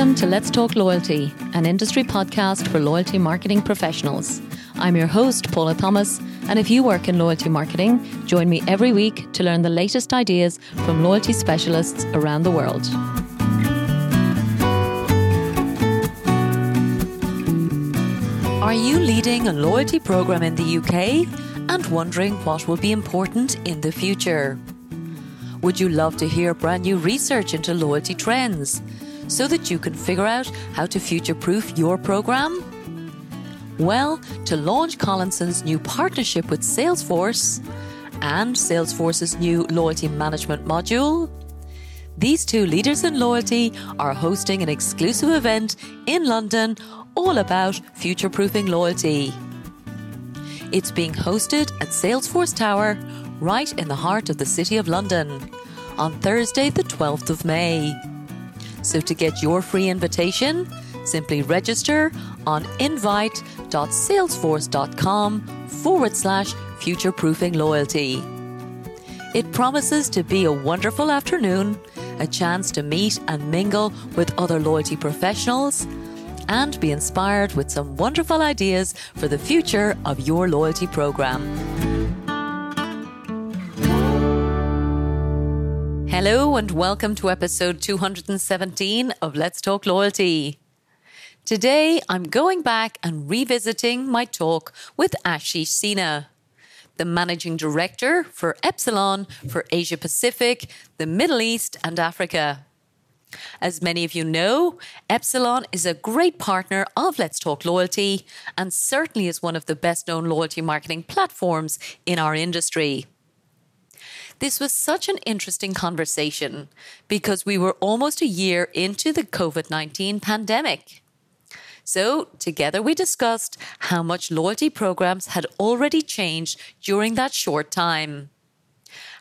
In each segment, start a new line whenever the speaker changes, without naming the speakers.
Welcome to Let's Talk Loyalty, an industry podcast for loyalty marketing professionals. I'm your host, Paula Thomas, and if you work in loyalty marketing, join me every week to learn the latest ideas from loyalty specialists around the world. Are you leading a loyalty program in the UK and wondering what will be important in the future? Would you love to hear brand new research into loyalty trends so that you can figure out how to future proof your program? Well, to launch Collinson's new partnership with Salesforce and Salesforce's new loyalty management module, these two leaders in loyalty are hosting an exclusive event in London all about future proofing loyalty. It's being hosted at Salesforce Tower, right in the heart of the City of London, on Thursday, the 12th of May. So to get your free invitation, simply register on invite.salesforce.com forward slash future proofing loyalty. It promises to be a wonderful afternoon, a chance to meet and mingle with other loyalty professionals, and be inspired with some wonderful ideas for the future of your loyalty program. Hello, and welcome to episode 217 of Let's Talk Loyalty. Today, I'm going back and revisiting my talk with Ashish Sinha, the managing director for Epsilon for Asia Pacific, the Middle East, and Africa. As many of you know, Epsilon is a great partner of Let's Talk Loyalty and certainly is one of the best known loyalty marketing platforms in our industry. This was such an interesting conversation because we were almost a year into the COVID 19 pandemic. So, together we discussed how much loyalty programs had already changed during that short time.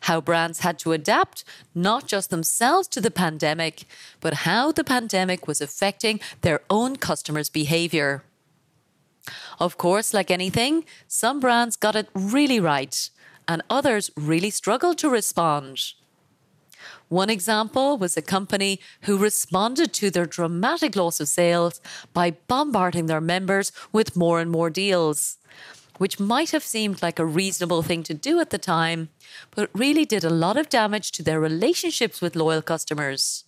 How brands had to adapt not just themselves to the pandemic, but how the pandemic was affecting their own customers' behavior. Of course, like anything, some brands got it really right and others really struggled to respond. One example was a company who responded to their dramatic loss of sales by bombarding their members with more and more deals, which might have seemed like a reasonable thing to do at the time, but really did a lot of damage to their relationships with loyal customers.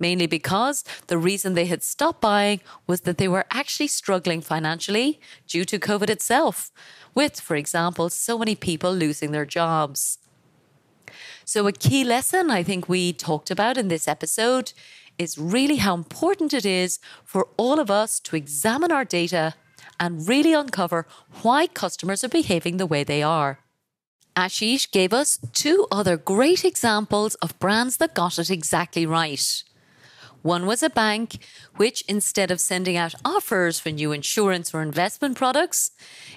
Mainly because the reason they had stopped buying was that they were actually struggling financially due to COVID itself, with, for example, so many people losing their jobs. So, a key lesson I think we talked about in this episode is really how important it is for all of us to examine our data and really uncover why customers are behaving the way they are. Ashish gave us two other great examples of brands that got it exactly right. One was a bank which, instead of sending out offers for new insurance or investment products,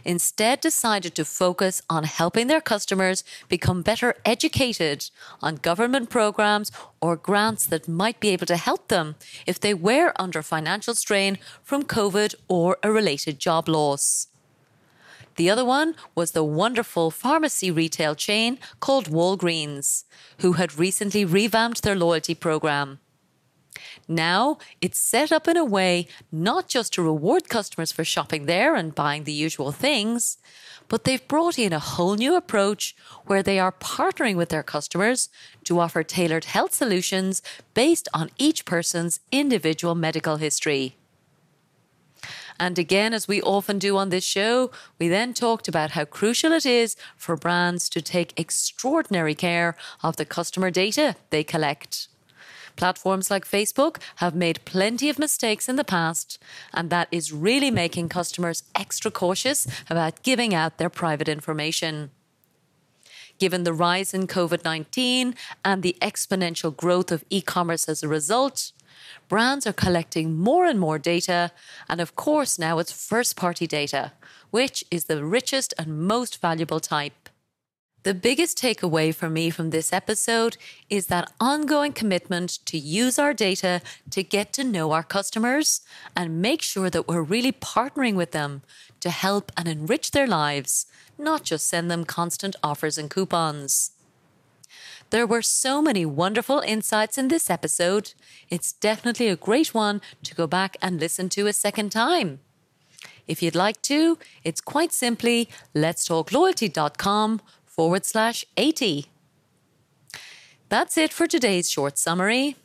instead decided to focus on helping their customers become better educated on government programs or grants that might be able to help them if they were under financial strain from COVID or a related job loss. The other one was the wonderful pharmacy retail chain called Walgreens, who had recently revamped their loyalty program. Now it's set up in a way not just to reward customers for shopping there and buying the usual things, but they've brought in a whole new approach where they are partnering with their customers to offer tailored health solutions based on each person's individual medical history. And again, as we often do on this show, we then talked about how crucial it is for brands to take extraordinary care of the customer data they collect. Platforms like Facebook have made plenty of mistakes in the past, and that is really making customers extra cautious about giving out their private information. Given the rise in COVID 19 and the exponential growth of e commerce as a result, brands are collecting more and more data, and of course, now it's first party data, which is the richest and most valuable type. The biggest takeaway for me from this episode is that ongoing commitment to use our data to get to know our customers and make sure that we're really partnering with them to help and enrich their lives, not just send them constant offers and coupons. There were so many wonderful insights in this episode. It's definitely a great one to go back and listen to a second time. If you'd like to, it's quite simply letstalkloyalty.com forward slash 80. That's it for today's short summary.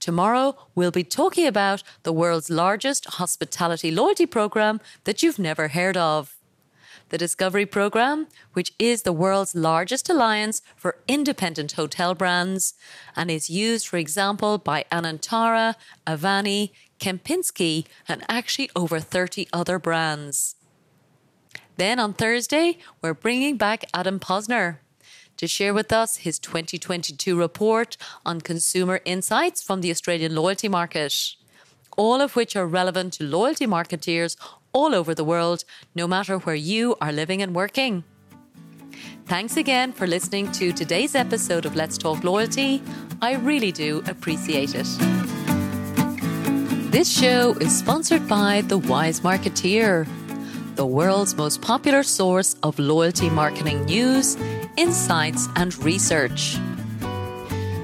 Tomorrow, we'll be talking about the world's largest hospitality loyalty program that you've never heard of. The Discovery Program, which is the world's largest alliance for independent hotel brands and is used, for example, by Anantara, Avani, Kempinski, and actually over 30 other brands. Then on Thursday, we're bringing back Adam Posner to share with us his 2022 report on consumer insights from the Australian loyalty market, all of which are relevant to loyalty marketeers all over the world, no matter where you are living and working. Thanks again for listening to today's episode of Let's Talk Loyalty. I really do appreciate it. This show is sponsored by The Wise Marketeer, the world's most popular source of loyalty marketing news, insights, and research.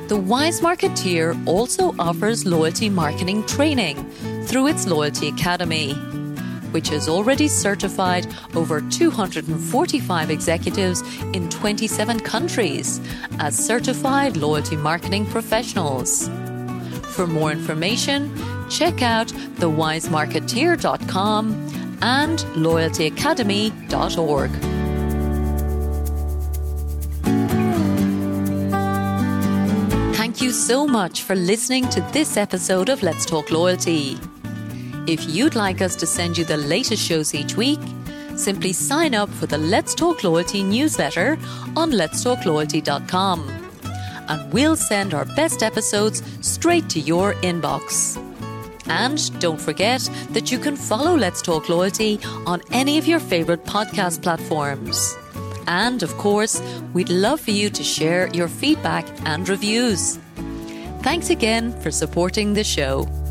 The Wise Marketeer also offers loyalty marketing training through its Loyalty Academy, which has already certified over 245 executives in 27 countries as certified loyalty marketing professionals. For more information, check out thewisemarketeer.com and loyaltyacademy.org. Thank you so much for listening to this episode of Let's Talk Loyalty. If you'd like us to send you the latest shows each week, simply sign up for the Let's Talk Loyalty newsletter on letstalkloyalty.com and we'll send our best episodes straight to your inbox. And don't forget that you can follow Let's Talk Loyalty on any of your favourite podcast platforms. And of course, we'd love for you to share your feedback and reviews. Thanks again for supporting the show.